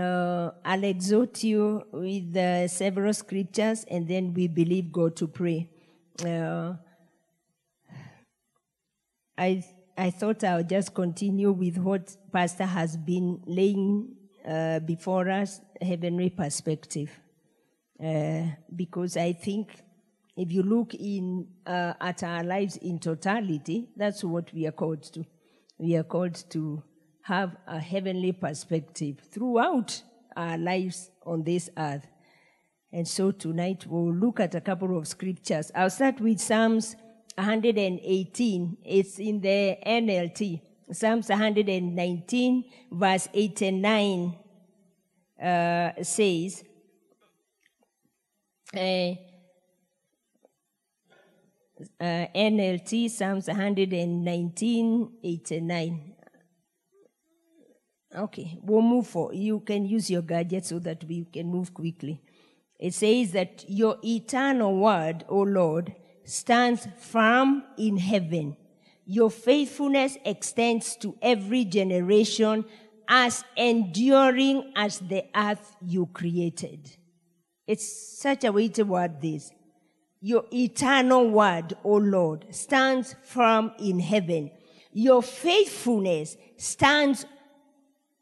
uh, I'll exhort you with uh, several scriptures and then we believe God to pray. Uh, I, I thought I'll just continue with what Pastor has been laying uh, before us, heavenly perspective. Uh, because I think if you look in uh, at our lives in totality, that's what we are called to. We are called to have a heavenly perspective throughout our lives on this earth. And so tonight we'll look at a couple of scriptures. I'll start with Psalms 118. It's in the NLT. Psalms 119, verse 8 and 9 uh, says, uh, uh, NLT, Psalms 119, 8 and 9. Okay, we'll move for. You can use your gadget so that we can move quickly. It says that your eternal word, O Lord, stands firm in heaven. Your faithfulness extends to every generation as enduring as the earth you created. It's such a weighty word, this. Your eternal word, O Lord, stands firm in heaven. Your faithfulness stands,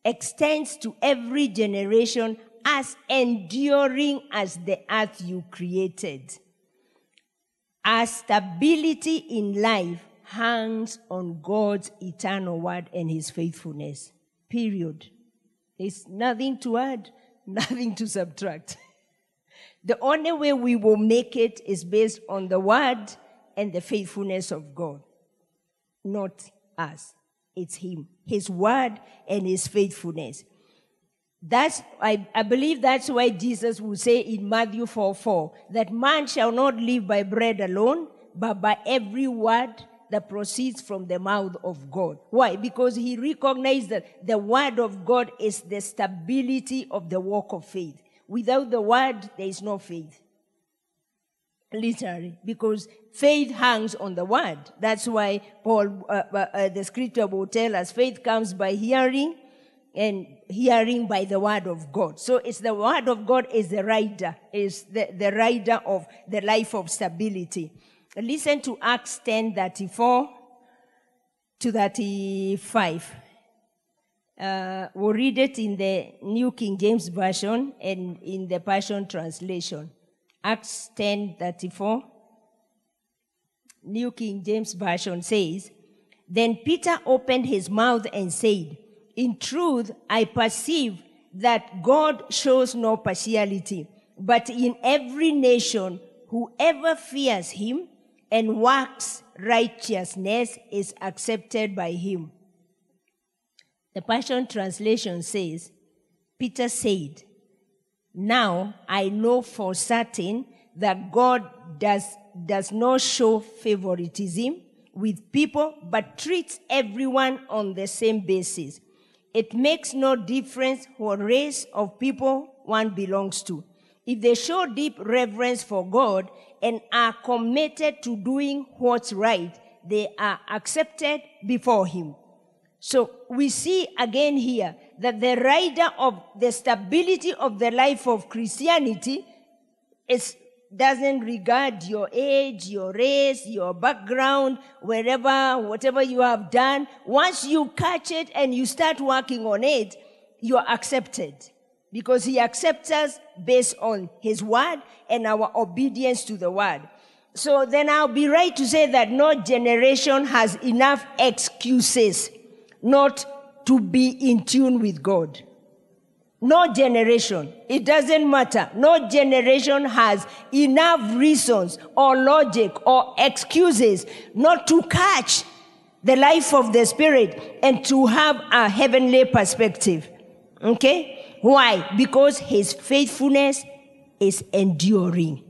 extends to every generation as enduring as the earth you created. Our stability in life hangs on God's eternal word and his faithfulness. Period. There's nothing to add, nothing to subtract. The only way we will make it is based on the word and the faithfulness of God, not us. It's Him, His word and His faithfulness. That's, I, I believe that's why Jesus will say in Matthew 4 4 that man shall not live by bread alone, but by every word that proceeds from the mouth of God. Why? Because he recognized that the word of God is the stability of the walk of faith. Without the word, there is no faith. Literally, because faith hangs on the word. That's why Paul, uh, uh, uh, the scripture will tell us faith comes by hearing and hearing by the word of God. So it's the word of God is the rider, is the, the rider of the life of stability. Listen to Acts 10 34 to 35. Uh, we'll read it in the New King James Version and in the Passion Translation. Acts 10 34. New King James Version says, Then Peter opened his mouth and said, In truth, I perceive that God shows no partiality, but in every nation, whoever fears him and works righteousness is accepted by him. The Passion Translation says, Peter said, Now I know for certain that God does, does not show favoritism with people, but treats everyone on the same basis. It makes no difference what race of people one belongs to. If they show deep reverence for God and are committed to doing what's right, they are accepted before Him. So we see again here that the rider of the stability of the life of Christianity is, doesn't regard your age, your race, your background, wherever, whatever you have done. Once you catch it and you start working on it, you are accepted because he accepts us based on his word and our obedience to the word. So then I'll be right to say that no generation has enough excuses not to be in tune with God. No generation, it doesn't matter. No generation has enough reasons or logic or excuses not to catch the life of the Spirit and to have a heavenly perspective. Okay? Why? Because His faithfulness is enduring.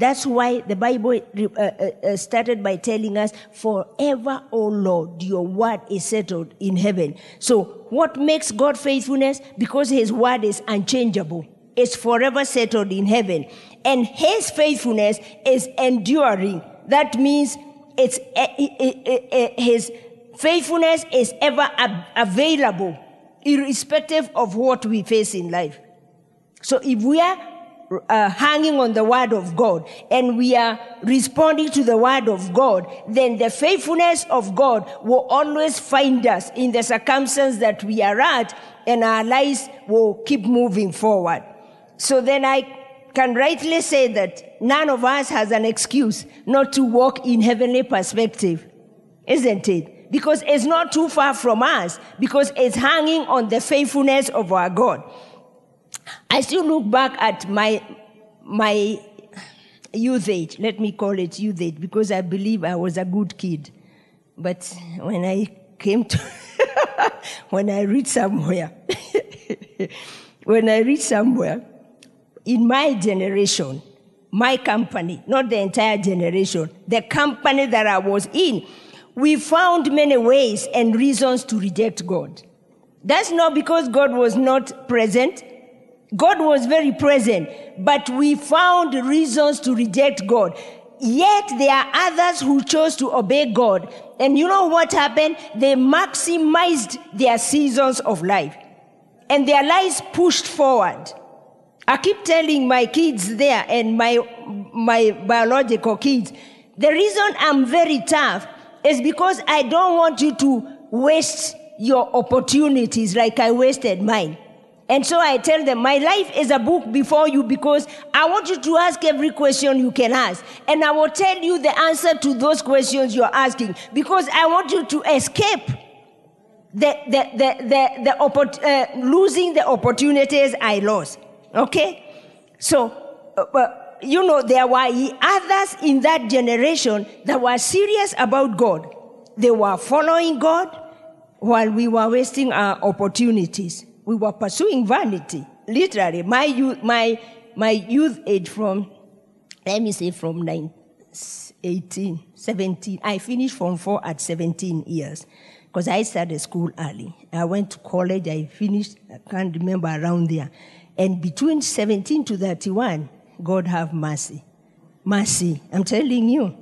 That's why the Bible uh, uh, started by telling us, Forever, O Lord, your word is settled in heaven. So, what makes God faithfulness? Because his word is unchangeable, it's forever settled in heaven. And his faithfulness is enduring. That means it's uh, his faithfulness is ever available irrespective of what we face in life. So if we are uh, hanging on the word of God and we are responding to the word of God, then the faithfulness of God will always find us in the circumstance that we are at and our lives will keep moving forward. So then I can rightly say that none of us has an excuse not to walk in heavenly perspective, isn't it? Because it's not too far from us, because it's hanging on the faithfulness of our God. I still look back at my, my youth age, let me call it youth age, because I believe I was a good kid. But when I came to, when I read somewhere, when I read somewhere, in my generation, my company, not the entire generation, the company that I was in, we found many ways and reasons to reject God. That's not because God was not present. God was very present, but we found reasons to reject God. Yet there are others who chose to obey God. And you know what happened? They maximized their seasons of life and their lives pushed forward. I keep telling my kids there and my, my biological kids, the reason I'm very tough is because I don't want you to waste your opportunities like I wasted mine. And so I tell them, my life is a book before you because I want you to ask every question you can ask. And I will tell you the answer to those questions you're asking because I want you to escape the, the, the, the, the uh, losing the opportunities I lost. Okay? So, uh, uh, you know, there were others in that generation that were serious about God. They were following God while we were wasting our opportunities we were pursuing vanity. Literally, my youth, my, my youth age from, let me say from 9, 18, 17. I finished from 4 at 17 years because I started school early. I went to college, I finished, I can't remember around there. And between 17 to 31, God have mercy. Mercy. I'm telling you.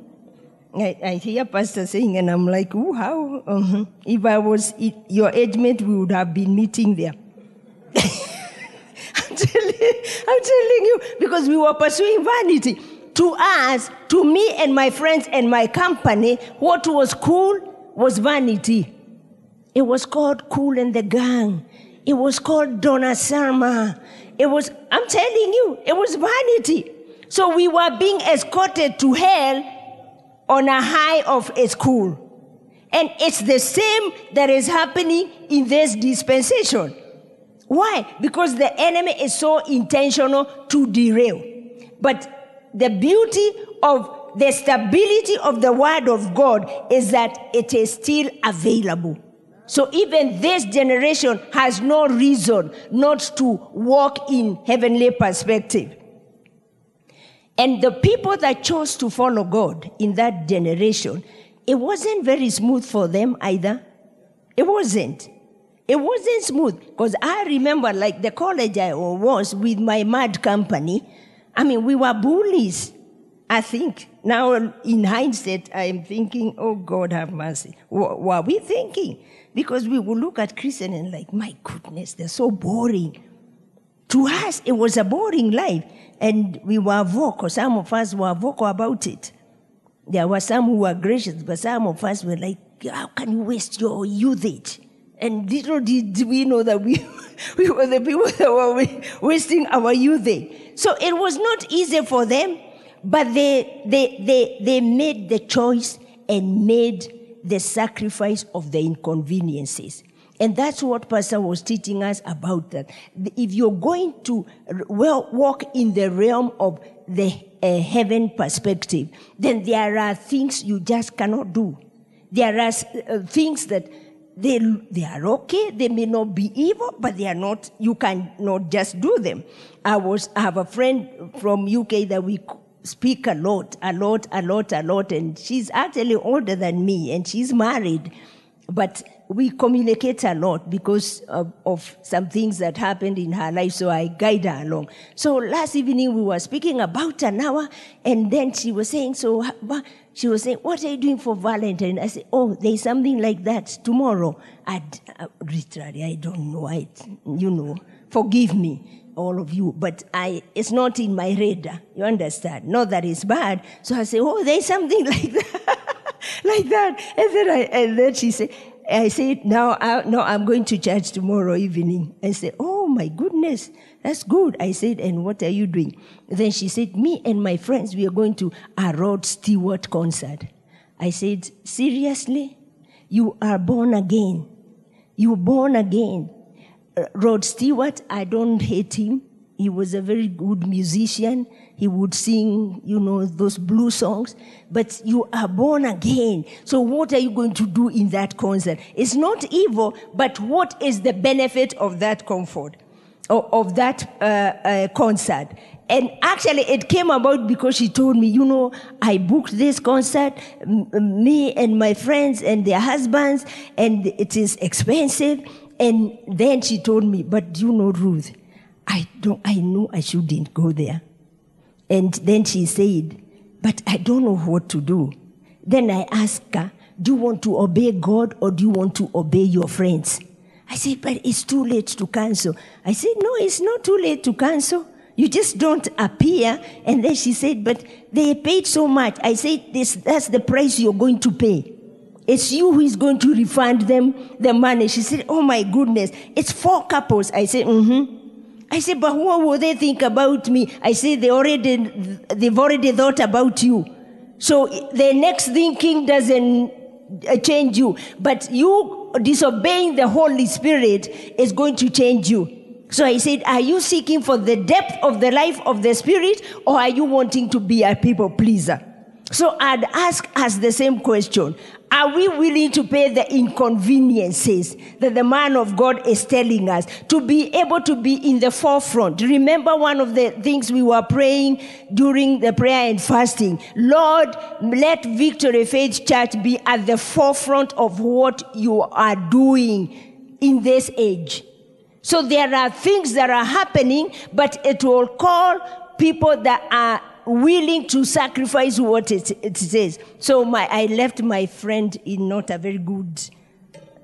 I, I hear pastor saying, and I'm like, oh, how? Uh-huh. If I was your age mate, we would have been meeting there. I'm, telling, I'm telling you, because we were pursuing vanity. To us, to me and my friends and my company, what was cool was vanity. It was called Kool and the Gang. It was called Donna Summer. It was, I'm telling you, it was vanity. So we were being escorted to hell on a high of a school. And it's the same that is happening in this dispensation. Why? Because the enemy is so intentional to derail. But the beauty of the stability of the word of God is that it is still available. So even this generation has no reason not to walk in heavenly perspective. And the people that chose to follow God in that generation, it wasn't very smooth for them either. It wasn't. It wasn't smooth because I remember, like the college I was with my mad company. I mean, we were bullies. I think now, in hindsight, I'm thinking, oh God, have mercy. What were we thinking? Because we would look at Christian and like, my goodness, they're so boring. To us, it was a boring life, and we were vocal. Some of us were vocal about it. There were some who were gracious, but some of us were like, how can you waste your youth? And little did we know that we, we were the people that were wasting our youth there. So it was not easy for them, but they, they, they, they made the choice and made the sacrifice of the inconveniences. And that's what Pastor was teaching us about that. If you're going to well, walk in the realm of the uh, heaven perspective, then there are things you just cannot do. There are uh, things that they, they are okay. They may not be evil, but they are not, you cannot just do them. I was, I have a friend from UK that we speak a lot, a lot, a lot, a lot, and she's actually older than me, and she's married. but we communicate a lot because of, of, some things that happened in her life, so I guide her along. So last evening we were speaking about an hour, and then she was saying, so she was saying, what are you doing for Valentine? I said, oh, there's something like that tomorrow. I, uh, literally, I don't know. I, you know, forgive me all of you, but I, it's not in my radar. You understand? Not that it's bad. So I say, oh, there's something like that. like that. And then, I, and then she said, I said, now, I, no, I'm going to church tomorrow evening. I said, oh my goodness, that's good. I said, and what are you doing? Then she said, me and my friends, we are going to a Rod Stewart concert. I said, seriously? You are born again. You born again. Rod Stewart, I don't hate him. He was a very good musician. He would sing, you know, those blue songs. But you are born again. So what are you going to do in that concert? It's not evil, but what is the benefit of that comfort, of, that uh, uh, concert? And actually, it came about because she told me, you know, I booked this concert, m- me and my friends and their husbands, and it is expensive. And then she told me, but you know, Ruth, I don't, I know I shouldn't go there. And then she said, But I don't know what to do. Then I asked her, Do you want to obey God or do you want to obey your friends? I said, But it's too late to cancel. I said, No, it's not too late to cancel. You just don't appear. And then she said, But they paid so much. I said, this, That's the price you're going to pay. It's you who is going to refund them the money. She said, Oh my goodness, it's four couples. I said, Mm hmm. I said, but what will they think about me? I said, they already, they've already thought about you. So the next thinking doesn't uh, change you, but you disobeying the Holy Spirit is going to change you. So I said, Are you seeking for the depth of the life of the Spirit, or are you wanting to be a people pleaser? So I'd ask us the same question. Are we willing to pay the inconveniences that the man of God is telling us to be able to be in the forefront? Remember one of the things we were praying during the prayer and fasting. Lord, let Victory Faith Church be at the forefront of what you are doing in this age. So there are things that are happening, but it will call people that are willing to sacrifice what it, it says. So my, I left my friend in not a very good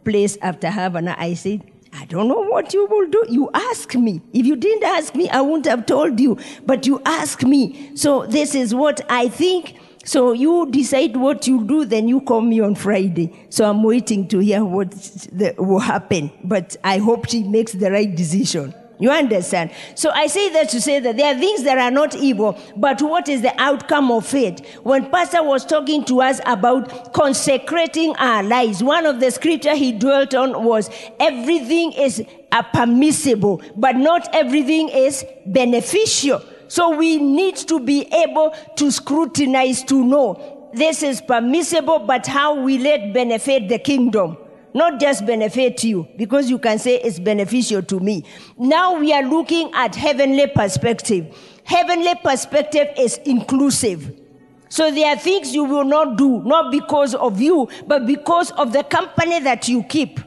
place after Havana. I said, I don't know what you will do. You ask me. If you didn't ask me, I wouldn't have told you. But you ask me. So this is what I think. So you decide what you do, then you call me on Friday. So I'm waiting to hear what the, will happen. But I hope she makes the right decision. You understand? So I say that to say that there are things that are not evil, but what is the outcome of it? When Pastor was talking to us about consecrating our lives, one of the scripture he dwelt on was everything is permissible, but not everything is beneficial. So we need to be able to scrutinize to know this is permissible, but how will it benefit the kingdom? Not just benefit you, because you can say it's beneficial to me. Now we are looking at heavenly perspective. Heavenly perspective is inclusive. So there are things you will not do, not because of you, but because of the company that you keep.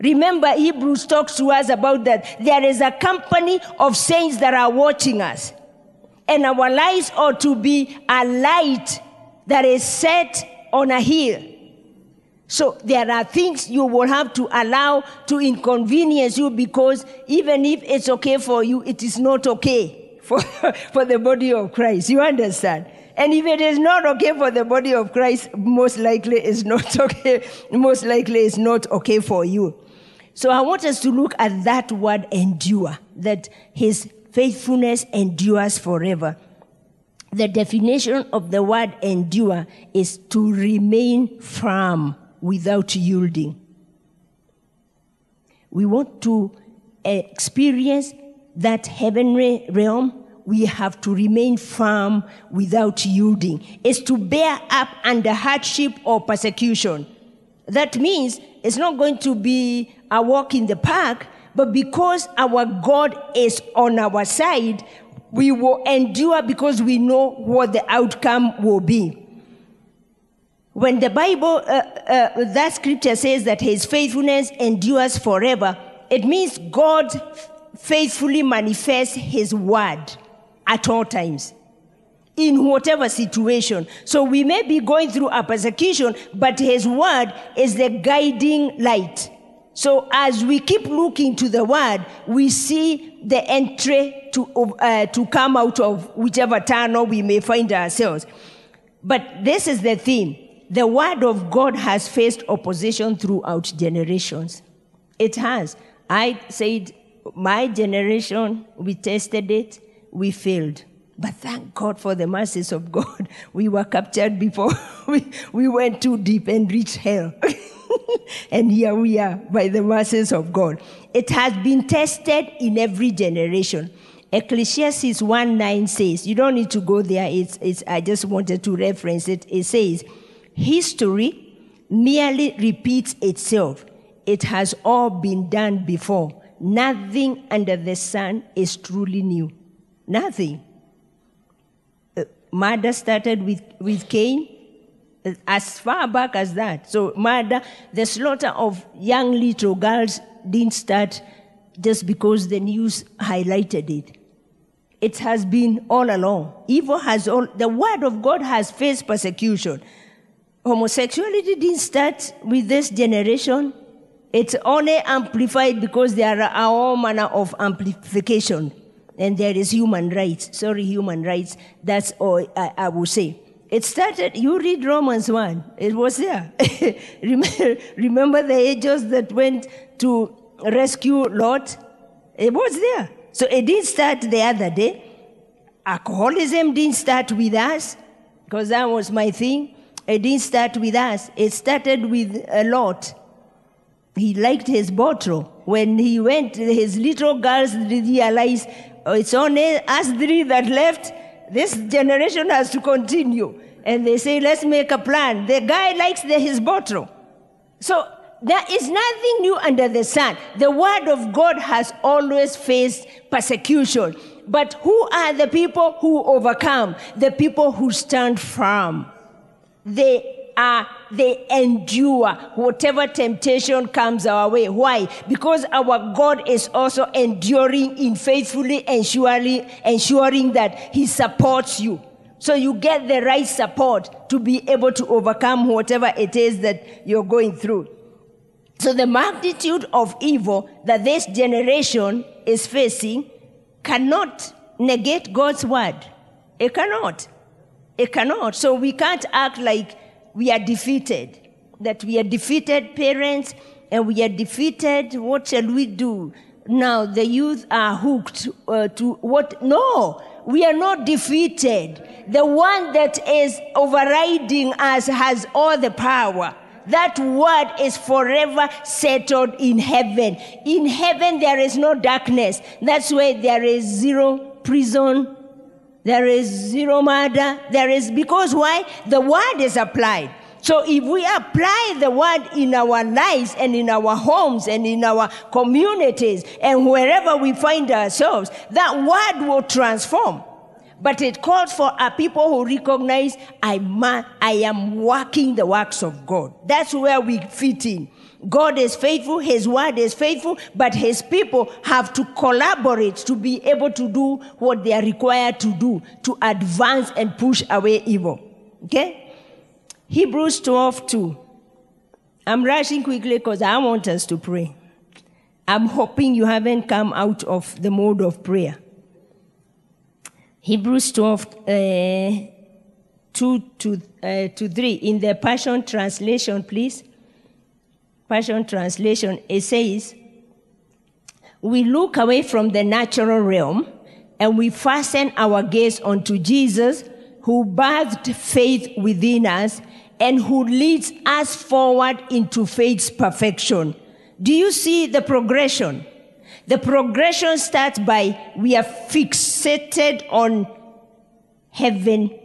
Remember, Hebrews talks to us about that. There is a company of saints that are watching us. And our lives ought to be a light that is set on a hill so there are things you will have to allow to inconvenience you because even if it's okay for you, it is not okay for, for the body of Christ. You understand? And if it is not okay for the body of Christ, most likely it's not okay. Most likely it's not okay for you. So I want us to look at that word endure, that his faithfulness endures forever. The definition of the word endure is to remain firm without yielding. We want to experience that heavenly realm. We have to remain firm without yielding. It's to bear up under hardship or persecution. That means it's not going to be a walk in the park, but because our God is on our side, we will endure because we know what the outcome will be. When the Bible, uh, uh, that scripture says that his faithfulness endures forever, it means God faithfully manifests his word at all times in whatever situation. So we may be going through a persecution, but his word is the guiding light. So as we keep looking to the word, we see the entry to, uh, to come out of whichever tunnel we may find ourselves. But this is the theme. The word of God has faced opposition throughout generations. It has. I said, my generation, we tested it, we failed. But thank God for the mercies of God. We were captured before we, we went too deep and reached hell. and here we are by the mercies of God. It has been tested in every generation. Ecclesiastes 1 9 says, you don't need to go there, it's, it's, I just wanted to reference it. It says, History merely repeats itself. It has all been done before. Nothing under the sun is truly new. Nothing uh, murder started with, with Cain, uh, as far back as that. So, murder, the slaughter of young little girls didn't start just because the news highlighted it. It has been all along. Evil has all, the word of God has faced persecution. Homosexuality didn't start with this generation. It's only amplified because there are all manner of amplification and there is human rights. Sorry, human rights. That's all I, I will say. It started, you read Romans 1, it was there. remember, the angels that went to rescue Lot? It was there. So it didn't start the other day. Alcoholism didn't start with us, because that was my thing. It didn't start with us. It started with a lot. He liked his bottle. When he went, his little girls realized Oh, it's only us three that left. This generation has to continue. And they say, let's make a plan. The guy likes the, his bottle. So there is nothing new under the sun. The word of God has always faced persecution. But who are the people who overcome? The people who stand firm. They are, they endure whatever temptation comes our way. Why? Because our God is also enduring in faithfully ensuring, ensuring that He supports you. So you get the right support to be able to overcome whatever it is that you're going through. So the magnitude of evil that this generation is facing cannot negate God's word. It cannot. It cannot. So we can't act like we are defeated. That we are defeated parents and we are defeated. What shall we do? Now the youth are hooked uh, to what? No, we are not defeated. The one that is overriding us has all the power. That word is forever settled in heaven. In heaven, there is no darkness. That's why there is zero prison, there is zero murder. There is, because why? The word is applied. So if we apply the word in our lives and in our homes and in our communities and wherever we find ourselves, that word will transform. But it calls for a people who recognize I, I am working the works of God. That's where we fit in. God is faithful, His word is faithful, but His people have to collaborate to be able to do what they are required to do to advance and push away evil. Okay? Hebrews 12 2. I'm rushing quickly because I want us to pray. I'm hoping you haven't come out of the mode of prayer. Hebrews 12 uh, 2 to, uh, to 3. In the Passion Translation, please. Passion Translation, it says, We look away from the natural realm and we fasten our gaze onto Jesus, who birthed faith within us and who leads us forward into faith's perfection. Do you see the progression? The progression starts by we are fixated on heaven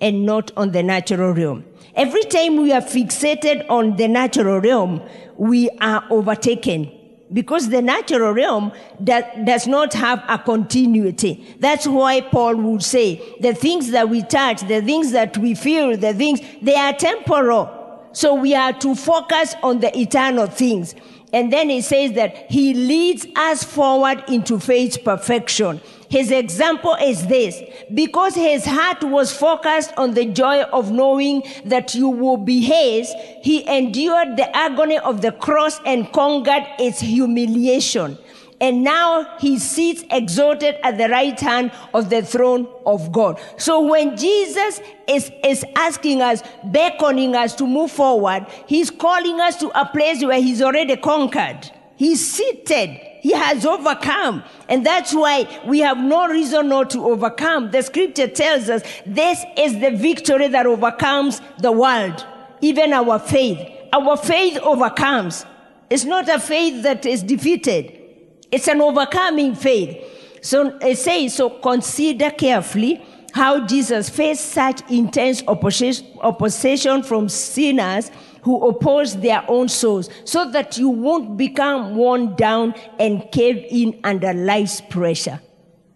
and not on the natural realm. Every time we are fixated on the natural realm, we are overtaken because the natural realm that does not have a continuity. That's why Paul would say the things that we touch, the things that we feel, the things, they are temporal. So we are to focus on the eternal things. And then he says that he leads us forward into faith's perfection. His example is this because his heart was focused on the joy of knowing that you will be his, he endured the agony of the cross and conquered its humiliation and now he sits exalted at the right hand of the throne of God. So when Jesus is, is asking us, beckoning us to move forward, he's calling us to a place where he's already conquered. He's seated. He has overcome. And that's why we have no reason not to overcome. The scripture tells us this is the victory that overcomes the world, even our faith. Our faith overcomes. It's not a faith that is defeated. It's an overcoming faith. So it says, so consider carefully how Jesus faced such intense opposition, opposition from sinners who oppose their own souls so that you won't become worn down and cave in under life's pressure.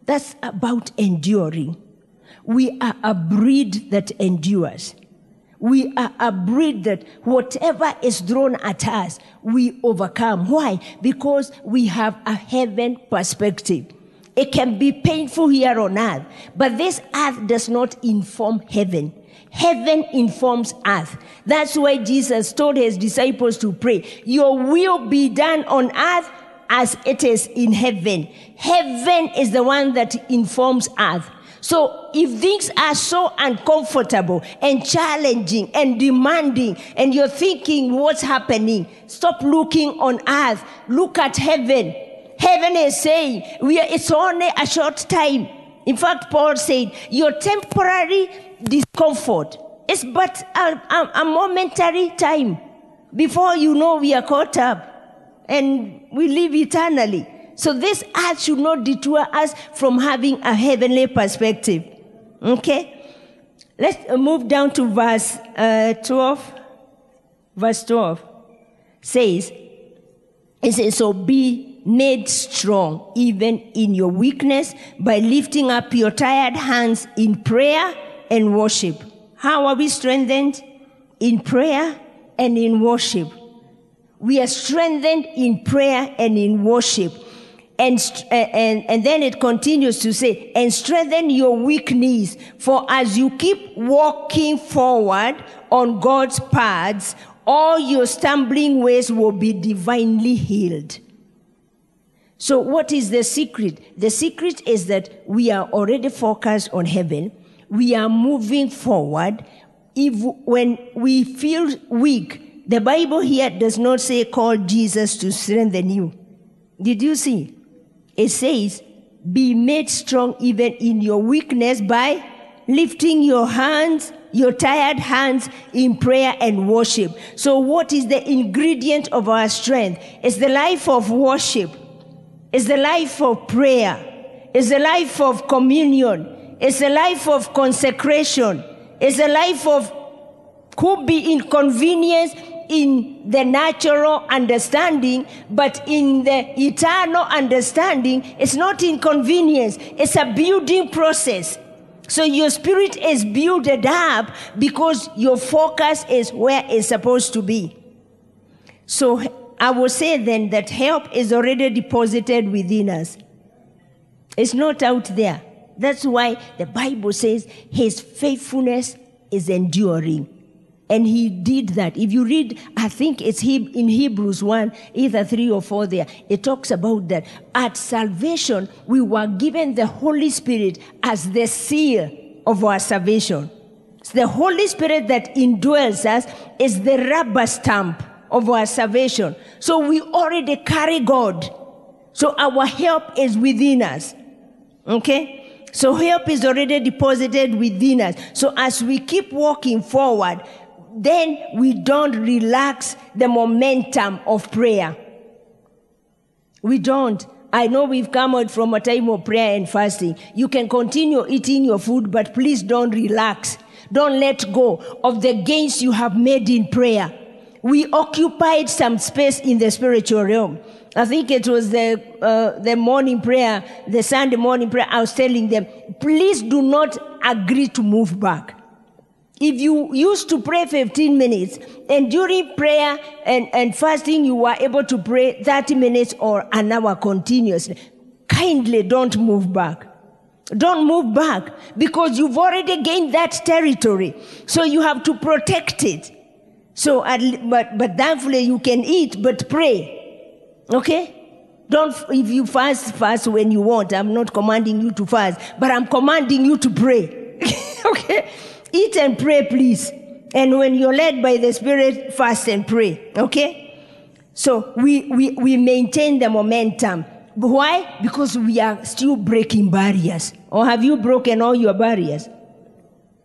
That's about enduring. We are a breed that endures. We are a breed that whatever is thrown at us, we overcome. Why? Because we have a heaven perspective. It can be painful here on earth, but this earth does not inform heaven. Heaven informs earth. That's why Jesus told his disciples to pray, Your will be done on earth as it is in heaven. Heaven is the one that informs earth. So if things are so uncomfortable and challenging and demanding, and you're thinking what's happening, stop looking on earth. Look at heaven. Heaven is saying, we are, it's only a short time. In fact, Paul said, your temporary discomfort is but a, a, a momentary time. Before you know, we are caught up and we live eternally. So this earth should not detour us from having a heavenly perspective. Okay? Let's move down to verse uh, 12. Verse 12 says, it says, so be made strong even in your weakness by lifting up your tired hands in prayer and worship. How are we strengthened? In prayer and in worship. We are strengthened in prayer and in worship. And, and, and then it continues to say, and strengthen your weak knees. For as you keep walking forward on God's paths, all your stumbling ways will be divinely healed. So what is the secret? The secret is that we are already focused on heaven. We are moving forward. If when we feel weak, the Bible here does not say call Jesus to strengthen you. Did you see? It says, be made strong even in your weakness by lifting your hands, your tired hands in prayer and worship. So what is the ingredient of our strength? It's the life of worship. It's the life of prayer. It's the life of communion. It's a life of consecration. It's a life of could be inconvenience in the natural understanding, but in the eternal understanding, it's not inconvenience, it's a building process. So your spirit is built up because your focus is where it's supposed to be. So I will say then that help is already deposited within us. It's not out there. That's why the Bible says his faithfulness is enduring. And he did that. If you read, I think it's in Hebrews 1, either 3 or 4 there, it talks about that. At salvation, we were given the Holy Spirit as the seal of our salvation. So the Holy Spirit that indwells us is the rubber stamp of our salvation. So we already carry God. So our help is within us. Okay? So help is already deposited within us. So as we keep walking forward, then we don't relax the momentum of prayer. We don't. I know we've come out from a time of prayer and fasting. You can continue eating your food, but please don't relax. Don't let go of the gains you have made in prayer. We occupied some space in the spiritual realm. I think it was the, uh, the morning prayer, the Sunday morning prayer. I was telling them, please do not agree to move back. If you used to pray 15 minutes and during prayer and, and fasting you were able to pray 30 minutes or an hour continuously, kindly don't move back. Don't move back because you've already gained that territory. So you have to protect it. So, but, but thankfully you can eat, but pray. Okay? Don't, if you fast, fast when you want. I'm not commanding you to fast, but I'm commanding you to pray. okay? Eat and pray, please. And when you're led by the Spirit, fast and pray. Okay? So we, we, we maintain the momentum. Why? Because we are still breaking barriers. Or have you broken all your barriers?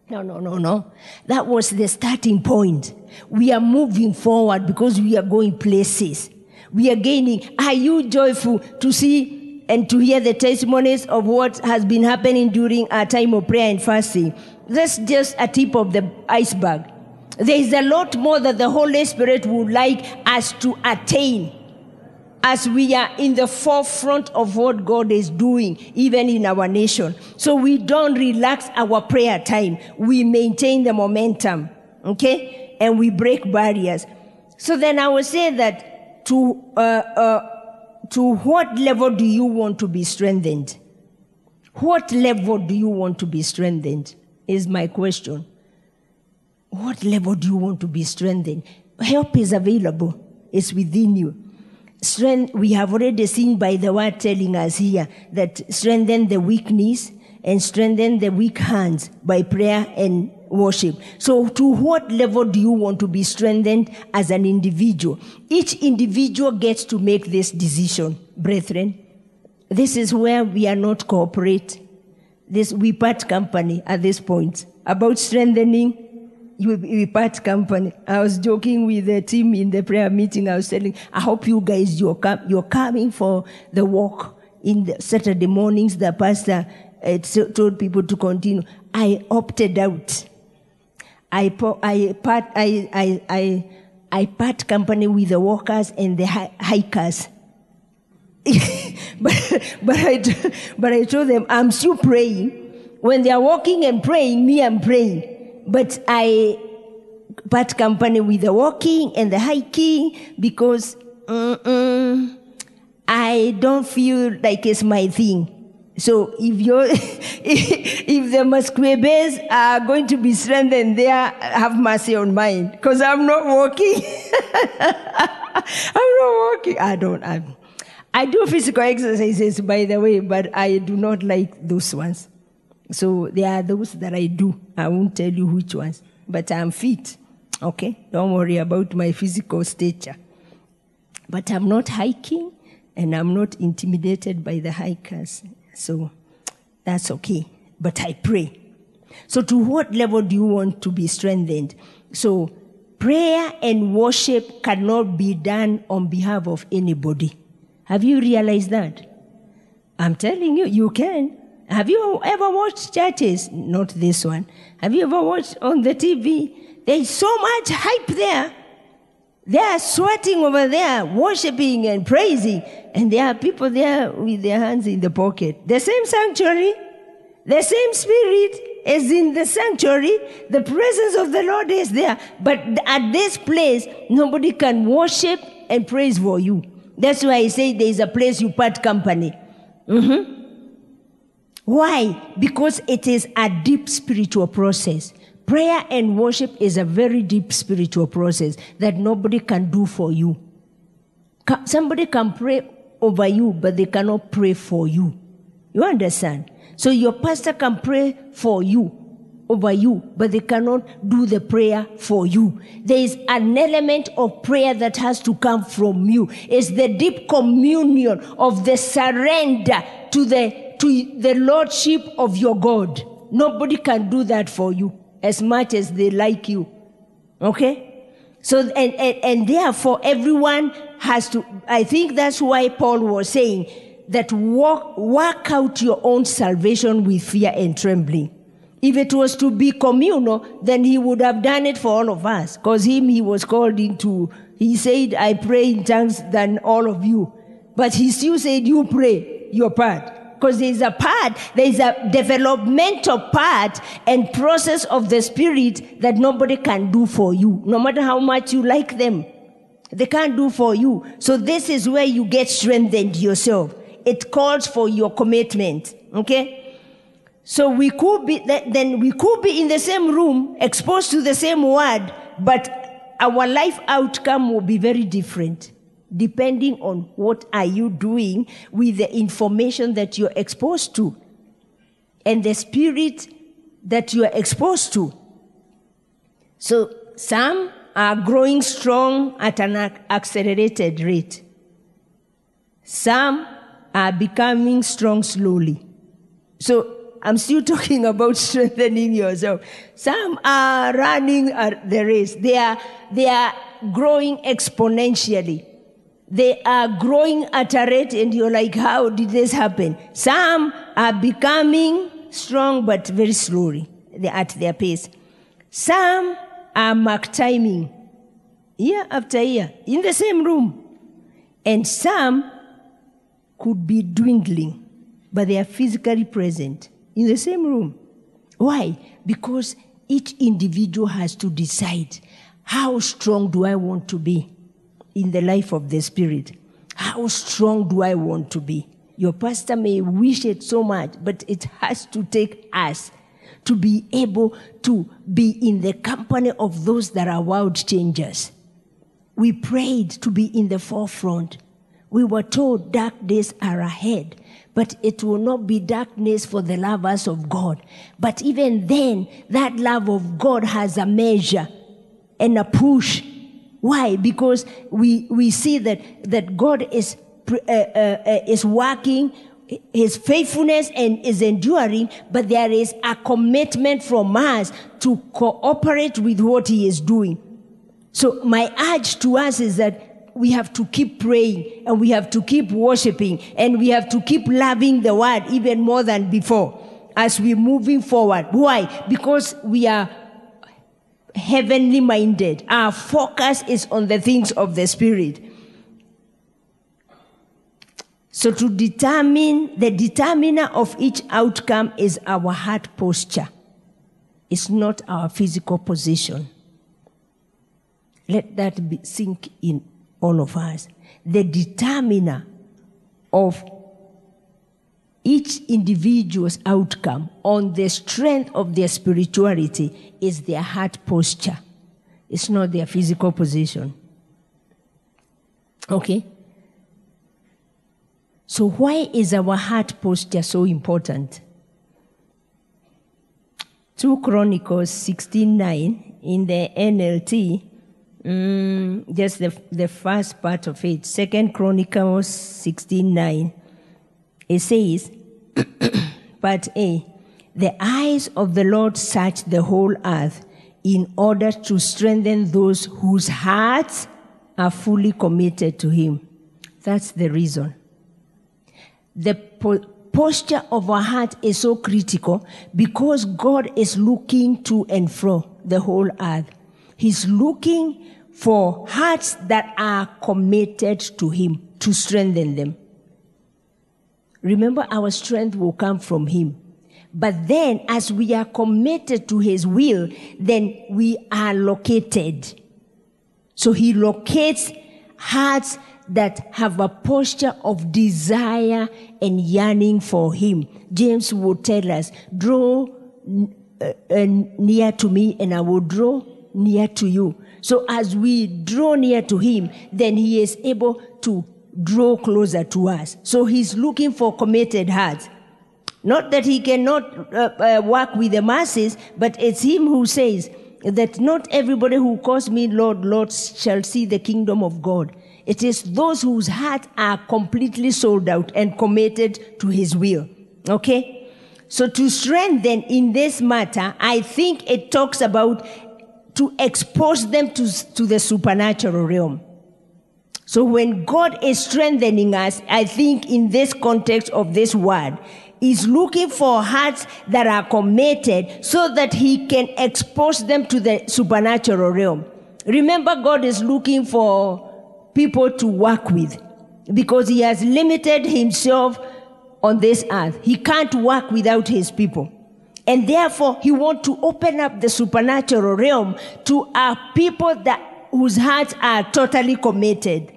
No, no, no, no. That was the starting point. We are moving forward because we are going places. We are gaining. Are you joyful to see and to hear the testimonies of what has been happening during our time of prayer and fasting? That's just a tip of the iceberg. There is a lot more that the Holy Spirit would like us to attain as we are in the forefront of what God is doing, even in our nation. So we don't relax our prayer time. We maintain the momentum, okay? And we break barriers. So then I will say that to, uh, uh, to what level do you want to be strengthened? What level do you want to be strengthened? Is my question. What level do you want to be strengthened? Help is available. It's within you strength, we have already seen by the word telling us here that strengthen the weak knees and strengthen the weak hands by prayer and worship. So to what level do you want to be strengthened as an individual? Each individual gets to make this decision, brethren. This is where we are not cooperate. This, we part company at this point about strengthening we part company. I was joking with the team in the prayer meeting. I was telling, I hope you guys you're com- you're coming for the walk in the Saturday mornings. The pastor uh, told people to continue. I opted out. I I part I I I I part company with the walkers and the hi- hikers. but but I but I told them I'm still praying. When they are walking and praying, me I'm praying. But I part company with the walking and the hiking because I don't feel like it's my thing. So if if the Musquebees are going to be strengthened there, have mercy on mine, because I'm not walking. I'm not walking. I don't. I'm, I do physical exercises, by the way, but I do not like those ones. So there are those that I do. I won't tell you which ones, but I'm fit. Okay? Don't worry about my physical stature. But I'm not hiking and I'm not intimidated by the hikers. So that's okay. But I pray. So to what level do you want to be strengthened? So prayer and worship cannot be done on behalf of anybody. Have you realized that? I'm telling you, you can. Have you ever watched churches? Not this one. Have you ever watched on the TV? There's so much hype there. They are sweating over there, worshiping and praising, and there are people there with their hands in the pocket. The same sanctuary, the same spirit is in the sanctuary. The presence of the Lord is there. But at this place, nobody can worship and praise for you. That's why I say there is a place you part company. Mm-hmm. Why? Because it is a deep spiritual process. Prayer and worship is a very deep spiritual process that nobody can do for you. Somebody can pray over you, but they cannot pray for you. You understand? So your pastor can pray for you, over you, but they cannot do the prayer for you. There is an element of prayer that has to come from you. It's the deep communion of the surrender to the to the lordship of your God. Nobody can do that for you as much as they like you. Okay? So, and, and, and therefore everyone has to, I think that's why Paul was saying that work, work out your own salvation with fear and trembling. If it was to be communal, then he would have done it for all of us. Because him, he was called into, he said, I pray in tongues than all of you. But he still said, you pray your part. Because there's a part, there's a developmental part and process of the spirit that nobody can do for you, no matter how much you like them. They can't do for you. So this is where you get strengthened yourself. It calls for your commitment. Okay? So we could be, then we could be in the same room, exposed to the same word, but our life outcome will be very different depending on what are you doing with the information that you're exposed to and the spirit that you are exposed to. So some are growing strong at an accelerated rate. Some are becoming strong slowly. So I'm still talking about strengthening yourself. Some are running the race. They are, they are growing exponentially. They are growing at a rate and you're like, how did this happen? Some are becoming strong but very slowly They're at their pace. Some are mark timing year after year in the same room. And some could be dwindling, but they are physically present in the same room. Why? Because each individual has to decide how strong do I want to be in the life of the Spirit? How strong do I want to be? Your pastor may wish it so much, but it has to take us to be able to be in the company of those that are world changers. We prayed to be in the forefront. We were told dark days are ahead, but it will not be darkness for the lovers of God. But even then, that love of God has a measure and a push. Why? Because we, we see that, that God is, uh, uh, uh, is working his faithfulness and is enduring, but there is a commitment from us to cooperate with what he is doing. So my urge to us is that we have to keep praying and we have to keep worshiping and we have to keep loving the word even more than before as we're moving forward. Why? Because we are heavenly minded. Our focus is on the things of the spirit. So to determine, the determiner of each outcome is our heart posture. It's not our physical position. Let that be, sink in all of us. The determiner of each individual's outcome on the strength of their spirituality is their heart posture. It's not their physical position. Okay? So, why is our heart posture so important? 2 Chronicles 16:9 in the NLT, mm, just the, the first part of it. Second Chronicles 16:9, it says, Part A, eh, the eyes of the Lord search the whole earth in order to strengthen those whose hearts are fully committed to Him. That's the reason the po- posture of our heart is so critical because God is looking to and fro the whole earth. He's looking for hearts that are committed to Him to strengthen them. Remember, our strength will come from Him. But then, as we are committed to His will, then we are located. So He locates hearts that have a posture of desire and yearning for Him. James would tell us, draw uh, uh, near to me and I will draw near to you. So as we draw near to Him, then He is able to draw closer to us. So He's looking for committed hearts. Not that He cannot uh, uh work with the masses, but it's Him who says, that not everybody who calls me Lord, Lord shall see the kingdom of God. It is those whose hearts are completely sold out and committed to his will. Okay? So to strengthen in this matter, I think it talks about to expose them to, to the supernatural realm. So when God is strengthening us, I think in this context of this word, is looking for hearts that are committed so that he can expose them to the supernatural realm. Remember, God is looking for people to work with because he has limited himself on this earth. He can't work without his people. And therefore, he wants to open up the supernatural realm to our people that whose hearts are totally committed.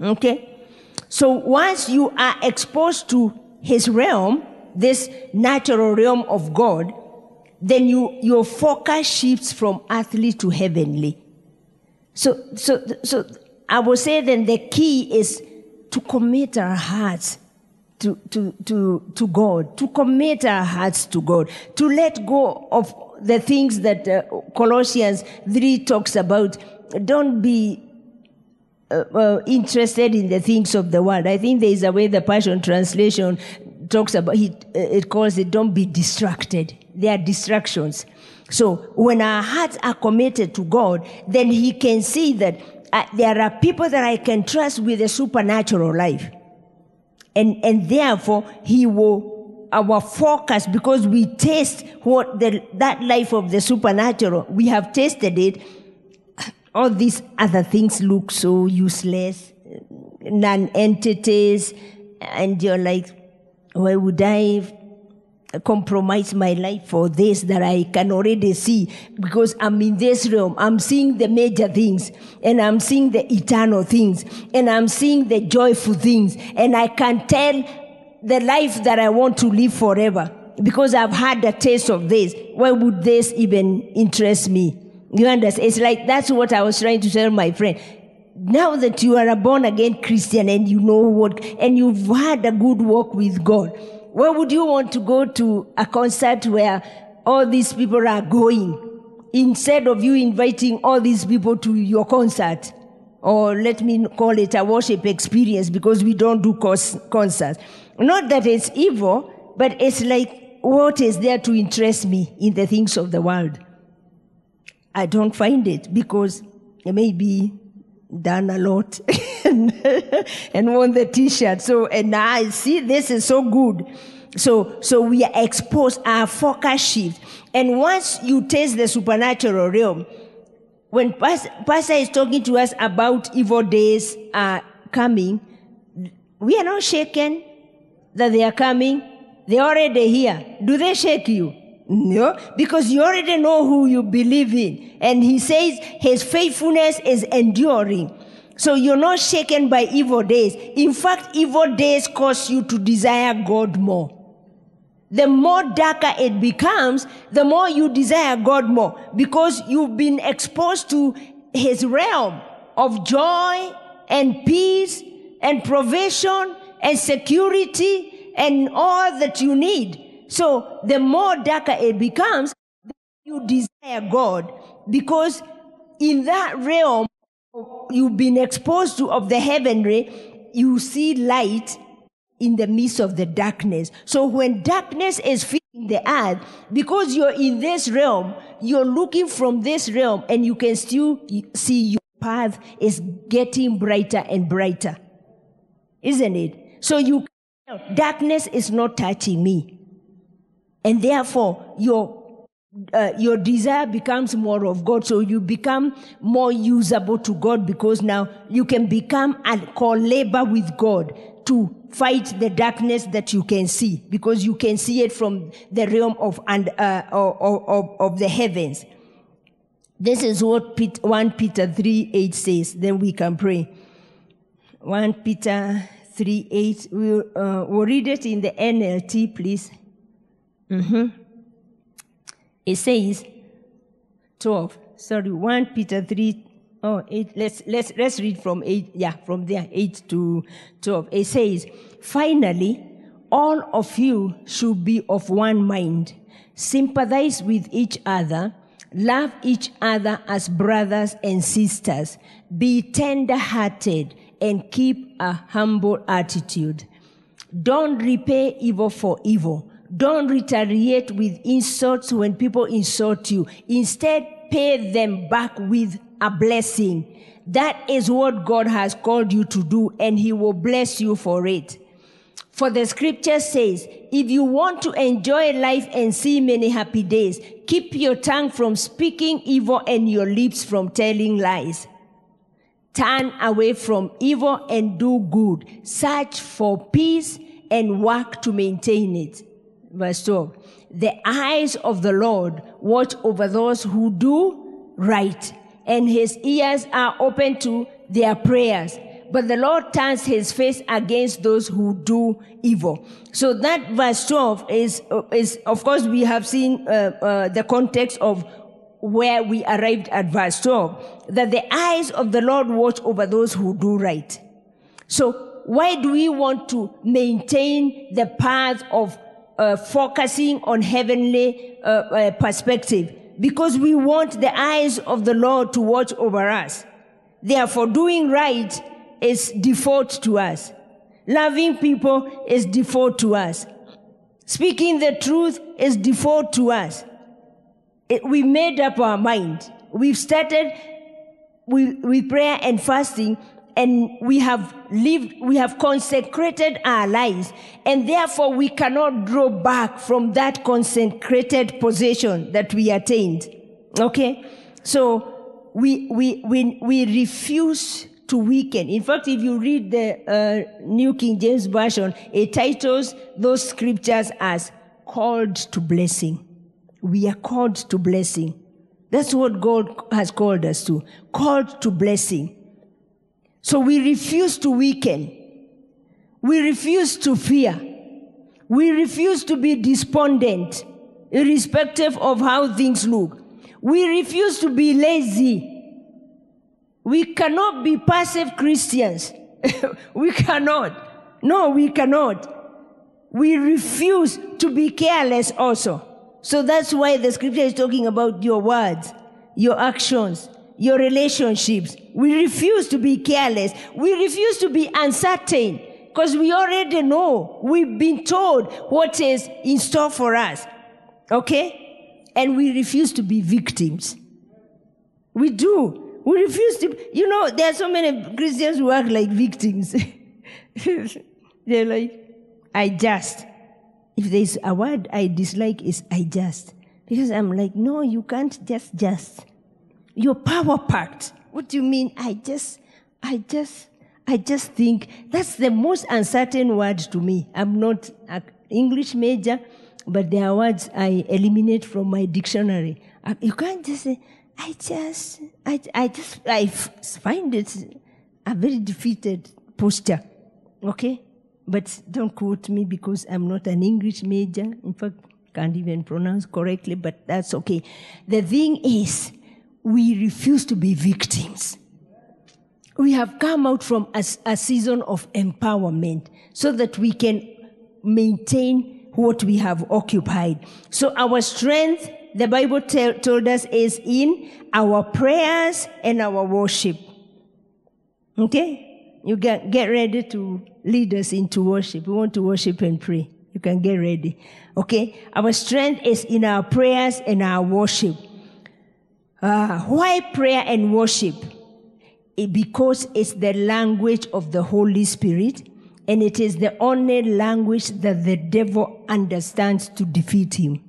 Okay? So once you are exposed to his realm, this natural realm of God, then you, your focus shifts from earthly to heavenly. So, so, so I would say then the key is to commit our hearts to, to, to, to God, to commit our hearts to God, to let go of the things that uh, Colossians 3 talks about. Don't be uh, uh, interested in the things of the world. I think there is a way the Passion Translation talks about it, uh, it calls it, don't be distracted. There are distractions. So when our hearts are committed to God, then He can see that uh, there are people that I can trust with a supernatural life. And, and therefore, He will, our focus, because we taste what the, that life of the supernatural, we have tasted it, all these other things look so useless, non entities, and you're like, why would I compromise my life for this that I can already see? Because I'm in this realm. I'm seeing the major things. And I'm seeing the eternal things. And I'm seeing the joyful things. And I can tell the life that I want to live forever. Because I've had a taste of this. Why would this even interest me? You understand? It's like that's what I was trying to tell my friend. Now that you are a born again Christian and you know what, and you've had a good walk with God, why would you want to go to a concert where all these people are going instead of you inviting all these people to your concert? Or let me call it a worship experience because we don't do concerts. Not that it's evil, but it's like, what is there to interest me in the things of the world? I don't find it because it may be done a lot and, won the t-shirt. So, and I see this is so good. So, so we are exposed, our focus shift. And once you taste the supernatural realm, when Pastor is talking to us about evil days are coming, we are not shaken that they are coming. They're already here. Do they shake you? No, because you already know who you believe in. And he says his faithfulness is enduring. So you're not shaken by evil days. In fact, evil days cause you to desire God more. The more darker it becomes, the more you desire God more because you've been exposed to his realm of joy and peace and provision and security and all that you need. So the more darker it becomes, you desire God because in that realm you've been exposed to of the heavenly, you see light in the midst of the darkness. So when darkness is filling the earth, because you're in this realm, you're looking from this realm and you can still see your path is getting brighter and brighter. Isn't it? So you, darkness is not touching me and therefore your uh, your desire becomes more of God, so you become more usable to God because now you can become and call labor with God to fight the darkness that you can see because you can see it from the realm of and uh, of, of, of the heavens. This is what 1 Peter 3 8 says. Then we can pray. 1 Peter 3 8. We'll, uh, we'll read it in the NLT, please. Mm-hmm. It says 12. Sorry, 1 Peter 3. Oh, let's, let's, let's read from 8. Yeah, from there, 8 to 12. It says, Finally, all of you should be of one mind, sympathize with each other, love each other as brothers and sisters, be tender hearted, and keep a humble attitude. Don't repay evil for evil don't retaliate with insults when people insult you. Instead, pay them back with a blessing. That is what God has called you to do, and He will bless you for it. For the scripture says, if you want to enjoy life and see many happy days, keep your tongue from speaking evil and your lips from telling lies. Turn away from evil and do good. Search for peace and work to maintain it. Verse 12. The eyes of the Lord watch over those who do right, and his ears are open to their prayers. But the Lord turns his face against those who do evil. So that verse 12 is, is of course, we have seen uh, uh, the context of where we arrived at verse 12, that the eyes of the Lord watch over those who do right. So why do we want to maintain the path of uh, focusing on heavenly uh, uh, perspective? Because we want the eyes of the Lord to watch over us. Therefore, doing right is default to us. Loving people is default to us. Speaking the truth is default to us. It, we made up our mind. We've started with, with prayer and fasting and we have lived, we have consecrated our lives, and therefore we cannot draw back from that consecrated position that we attained. Okay? So we, we, we, we refuse to weaken. In fact, if you read the uh, New King James Version, it titles those scriptures as called to blessing. We are called to blessing. That's what God has called us to. Called to blessing. So we refuse to weaken. We refuse to fear. We refuse to be despondent, irrespective of how things look. We refuse to be lazy. We cannot be passive Christians. we cannot. No, we cannot. We refuse to be careless also. So that's why the scripture is talking about your words, your actions, your relationships. We refuse to be careless. We refuse to be uncertain because we already know. We've been told what is in store for us. Okay? And we refuse to be victims. We do. We refuse to, you know, there are so many Christians who act like victims. They're like, I just. If there's a word I dislike is I just. Because I'm like, no, you can't just just. You're power packed. What do you mean? I just, I just, I just think that's the most uncertain word to me. I'm not an English major, but there are words I eliminate from my dictionary. Uh, you can't just say, I just, I, I just, I find it a very defeated posture. Okay? But don't quote me because I'm not an English major. In fact, can't even pronounce correctly, but that's okay. The thing is, we refuse to be victims. We have come out from a, a season of empowerment so that we can maintain what we have occupied. So our strength the Bible told us is in our prayers and our worship. Okay? You get, get ready to lead us into worship. We want to worship and pray. You can get ready. Okay? Our strength is in our prayers and our worship. Uh, why prayer and worship? It, because it's the language of the Holy Spirit and it is the only language that the devil understands to defeat him.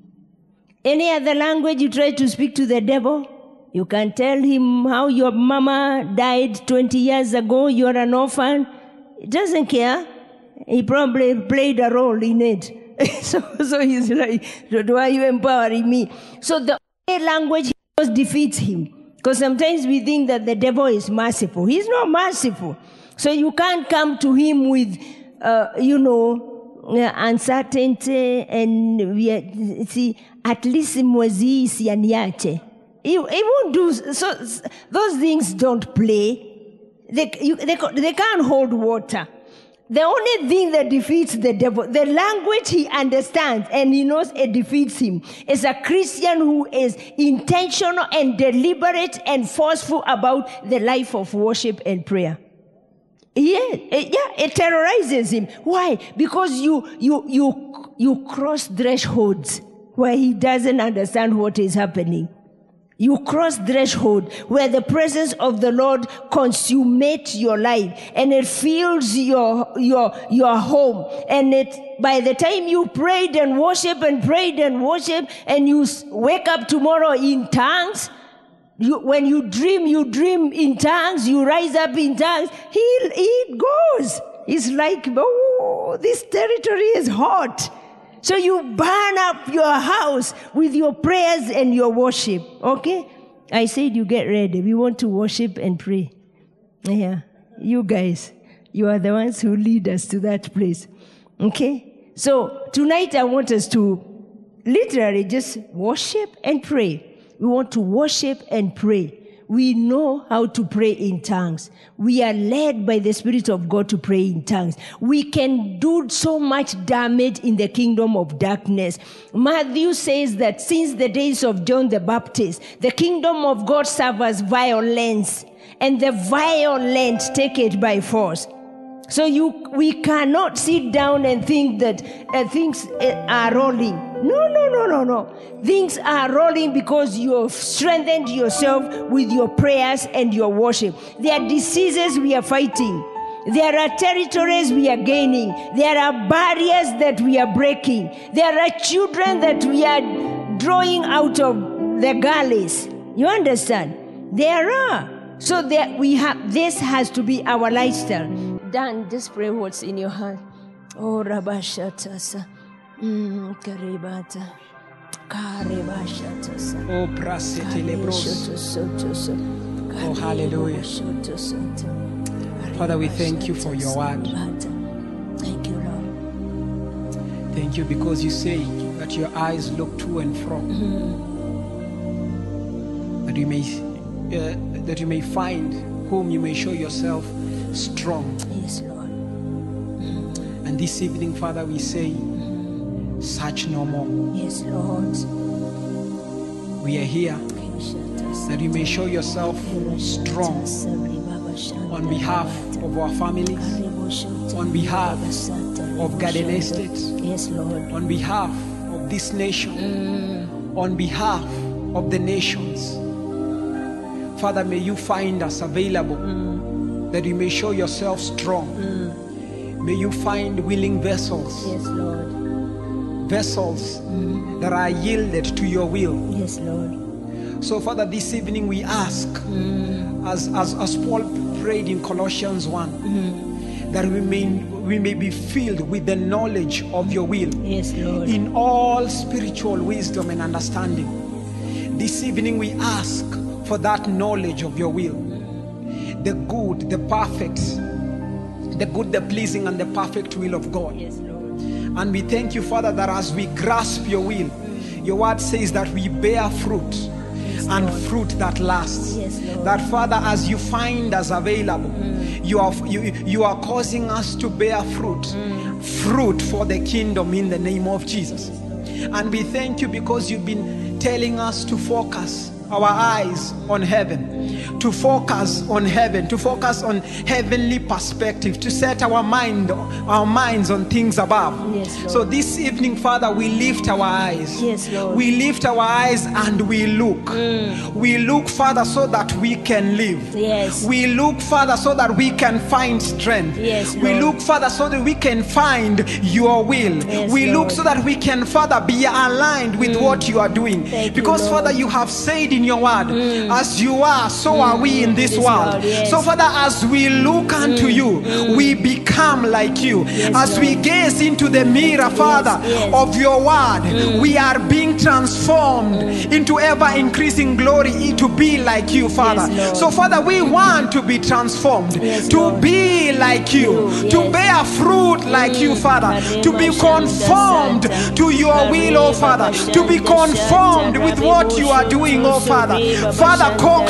Any other language you try to speak to the devil, you can tell him how your mama died 20 years ago, you're an orphan. He doesn't care. He probably played a role in it. so, so he's like, why are you empowering me? So the only language just defeats him. Because sometimes we think that the devil is merciful. He's not merciful. So you can't come to him with, uh, you know, uncertainty and see, at least mwezi isianiache. He, he won't do, so, those things don't play. They, you, they, they can't hold water. The only thing that defeats the devil, the language he understands and he knows it defeats him, is a Christian who is intentional and deliberate and forceful about the life of worship and prayer. Yeah, eh, it, yeah, it terrorizes him. Why? Because you, you, you, you cross thresholds where he doesn't understand what is happening. You cross threshold where the presence of the Lord consummates your life and it fills your, your, your home. And it, by the time you prayed and worship and prayed and worship and you wake up tomorrow in tongues, you, when you dream, you dream in tongues, you rise up in tongues. He, it goes. It's like, oh, this territory is hot. So you burn up your house with your prayers and your worship. Okay? I said you get ready. We want to worship and pray. Yeah. You guys, you are the ones who lead us to that place. Okay? So tonight I want us to literally just worship and pray. We want to worship and pray. We know how to pray in tongues. We are led by the Spirit of God to pray in tongues. We can do so much damage in the kingdom of darkness. Matthew says that since the days of John the Baptist, the kingdom of God suffers violence, and the violent take it by force. So you, we cannot sit down and think that uh, things uh, are rolling. No, no, no, no, no. Things are rolling because you have strengthened yourself with your prayers and your worship. There are diseases we are fighting. There are territories we are gaining. There are barriers that we are breaking. There are children that we are drawing out of the gullies. You understand? There are. So that we have this has to be our lifestyle. Dan, just pray what's in your heart. Oh Rabashatasa. Mm, Karibata. Karibashatasa. Oh, prasete lebros. Oh, hallelujah. Father, we thank you for your word. Thank you, Lord. Thank you because you say that your eyes look to and fro. That you may uh, that you may find whom you may show yourself strong. Yes, Lord. And this evening, Father, we say, search no more. Yes, Lord. We are here that you may show yourself strong on behalf of our families, on behalf of Garden Estates, Yes, Lord. on behalf of this nation, mm. on behalf of the nations. Father, may you find us available mm. That you may show yourself strong. Mm. May you find willing vessels, Yes, Lord. vessels mm. that are yielded to your will. Yes, Lord. So, Father, this evening we ask, mm. as, as, as Paul prayed in Colossians 1, that we may, we may be filled with the knowledge of your will Yes, Lord. in all spiritual wisdom and understanding. This evening we ask for that knowledge of your will the good, the perfect, the good, the pleasing, and the perfect will of God. Yes, Lord. And we thank you, Father, that as we grasp your will, your word says that we bear fruit and fruit that lasts. Yes, Lord. That Father, as you find us available, mm. you, are, you, you are causing us to bear fruit, mm. fruit for the kingdom in the name of Jesus. And we thank you because you've been telling us to focus our eyes on heaven, to focus on heaven, to focus on heavenly perspective, to set our mind, our minds on things above. Yes, Lord. So this evening, Father, we lift our eyes. Yes, Lord. We lift our eyes and we look. Mm. We look, Father, so that we can live. Yes. We look, Father, so that we can find strength. Yes, we look, Father, so that we can find your will. Yes, we look so that we can, Father, be aligned with mm. what you are doing. Thank you, because, Lord. Father, you have said in your word, mm. as you are, so are we in this, world. So, Father, as we look unto you, we become like you. As we gaze into the mirror, Father, of your word, we are being transformed into ever increasing glory to be like you, Father. So, Father, we want to be transformed, to be like you, to bear fruit like you, Father, to be conformed to your will, oh Father, to be conformed with what you are doing, oh Father. Father, co-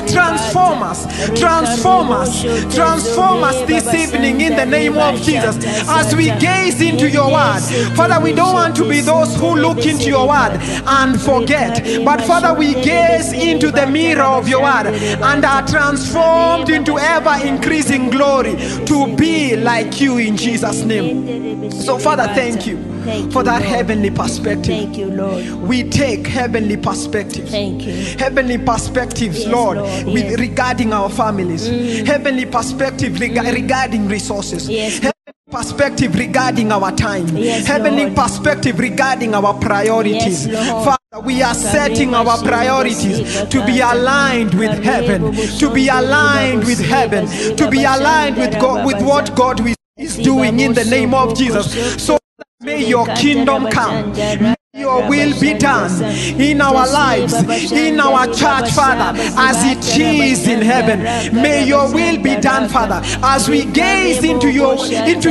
transform us, transform us, transform us this evening in the name of Jesus as we gaze into your word. Father, we don't want to be those who look into your word and forget, but Father, we gaze into the mirror of your word and are transformed into ever increasing glory to be like you in Jesus' name. So, Father, thank you Thank for you, that Lord. heavenly perspective. Thank you, Lord. We take heavenly perspectives. Thank you. Heavenly perspectives, Yes, Lord, Lord, with yes. regarding our families. Mm. Heavenly perspective rega- mm. regarding resources. Yes, Heavenly perspective regarding our time. Yes, Heavenly Lord. perspective regarding our priorities. Yes, Father, we are setting our priorities to be aligned with heaven, to be aligned with heaven, to be aligned with God, with what God is doing in the name of Jesus. So may your kingdom come. May Your will be done in our lives, in our church, Father, as it is in heaven. May your will be done, Father, as we gaze into your into,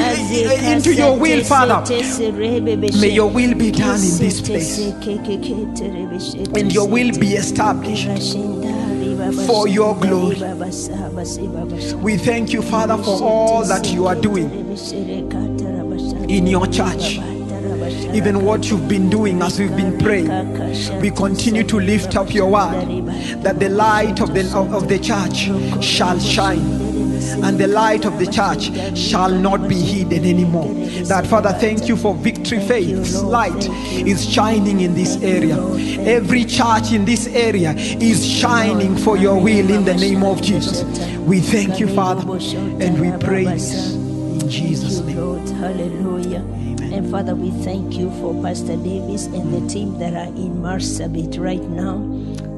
into your will, Father. May your will be done in this place, and your will be established for your glory. We thank you, Father, for all that you are doing in your church. Even what you've been doing as we've been praying, we continue to lift up your word that the light of the, of, the church shall shine and the light of the church shall not be hidden anymore. That Father, thank you for victory faith's light is shining in this area. Every church in this area is shining for your will in the name of Jesus. We thank you, Father, and we praise in Jesus' name. Lord, hallelujah. And Father, we thank you for Pastor Davis and the team that are in Marsabit right now,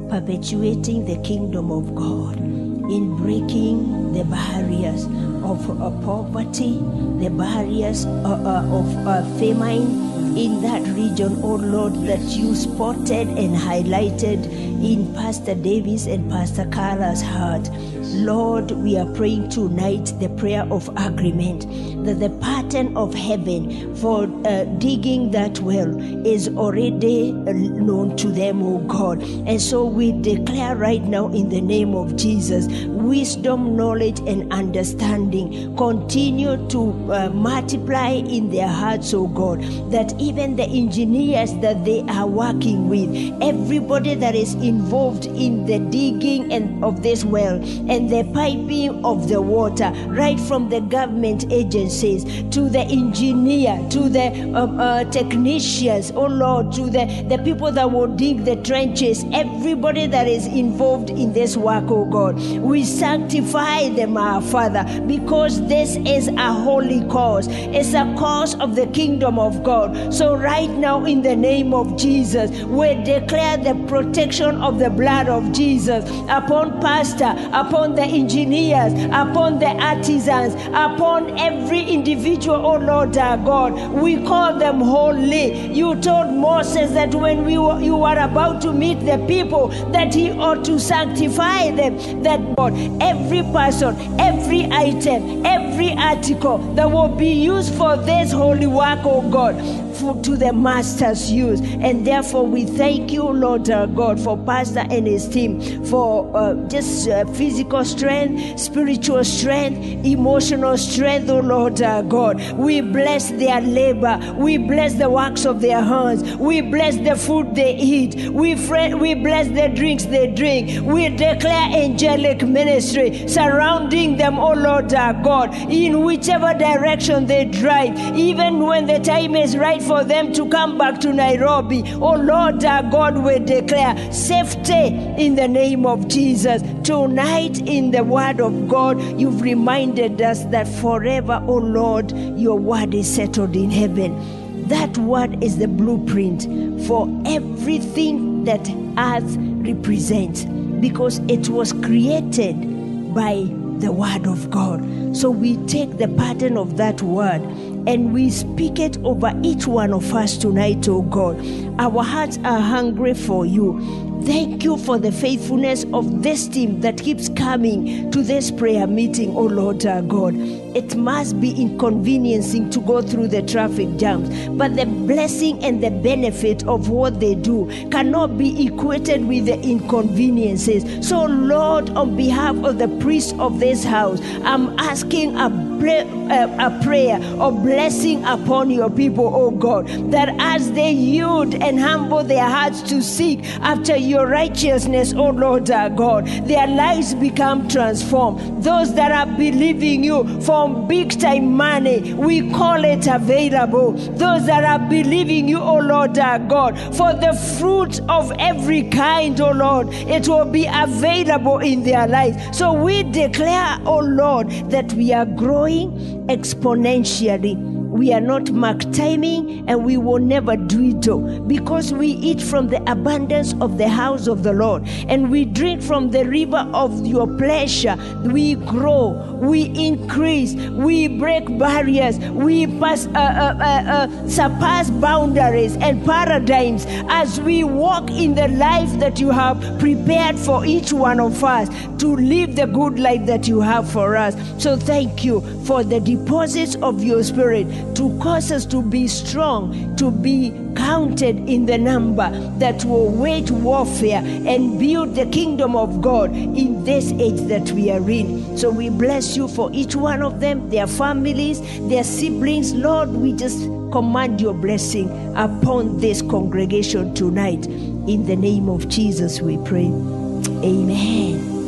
perpetuating the kingdom of God in breaking the barriers of uh, poverty, the barriers uh, uh, of uh, famine in that region, oh Lord, that you spotted and highlighted in Pastor Davis and Pastor Carla's heart. Lord, we are praying tonight the prayer of agreement that the pattern of heaven for uh, digging that well is already uh, known to them, oh God. And so we declare right now in the name of Jesus wisdom, knowledge, and understanding continue to uh, multiply in their hearts, oh God. That even the engineers that they are working with, everybody that is involved in the digging and of this well and the piping of the water, right from the government agencies to the engineer, to the um, uh, technicians, oh Lord, to the, the people that will dig the trenches, everybody that is involved in this work, oh God. We sanctify them, our Father, because this is a holy cause. It's a cause of the kingdom of God. So, right now, in the name of Jesus, we declare the protection of the blood of Jesus upon pastor, upon the engineers, upon the artisans, upon every individual, oh Lord our God. We call them holy. You told Moses that when we were, you were about to meet the people, that he ought to sanctify them. That God, every person, every item, every article that will be used for this holy work, oh God, for, to the master's use. And therefore, we thank you, Lord our God, for Pastor and his team for uh, just uh, physical strength, spiritual strength, emotional strength, oh Lord our God. We bless their labor. We bless the works of their hands. We bless the food they eat. We, fre- we bless the drinks they drink. We declare angelic ministry surrounding them, oh Lord our God, in whichever direction they drive, even when the time is right for them to come back to Nairobi. Oh Lord our God, we declare safety in the name of Jesus. Tonight, in the word of God, you've reminded us that forever, oh Lord, your word is settled in heaven. That word is the blueprint for everything that earth represents because it was created by the word of God. So we take the pattern of that word and we speak it over each one of us tonight, oh God. Our hearts are hungry for you. Thank you for the faithfulness of this team that keeps coming to this prayer meeting, oh Lord our God. It must be inconveniencing to go through the traffic jams, but the blessing and the benefit of what they do cannot be equated with the inconveniences. So, Lord, on behalf of the priest of this house, I'm asking a, pray, a, a prayer of blessing upon your people, oh God, that as they yield and humble their hearts to seek after your righteousness, oh Lord our God, their lives become transformed. Those that are believing you for big time money, we call it available. Those that are believing you, oh Lord our God, for the fruit of every kind, oh Lord, it will be available in their lives. So we declare, oh Lord, that we are growing exponentially We are not mark timing and we will never dwindle because we eat from the abundance of the house of the Lord and we drink from the river of your pleasure. We grow, we increase, we break barriers, we pass, uh, uh, uh, uh, surpass boundaries and paradigms as we walk in the life that you have prepared for each one of us to live the good life that you have for us. So thank you for the deposits of your spirit to cause us to be strong, to be counted in the number that will wage warfare and build the kingdom of God in this age that we are in. So we bless you for each one of them, their families, their siblings. Lord, we just command your blessing upon this congregation tonight. In the name of Jesus, we pray. Amen.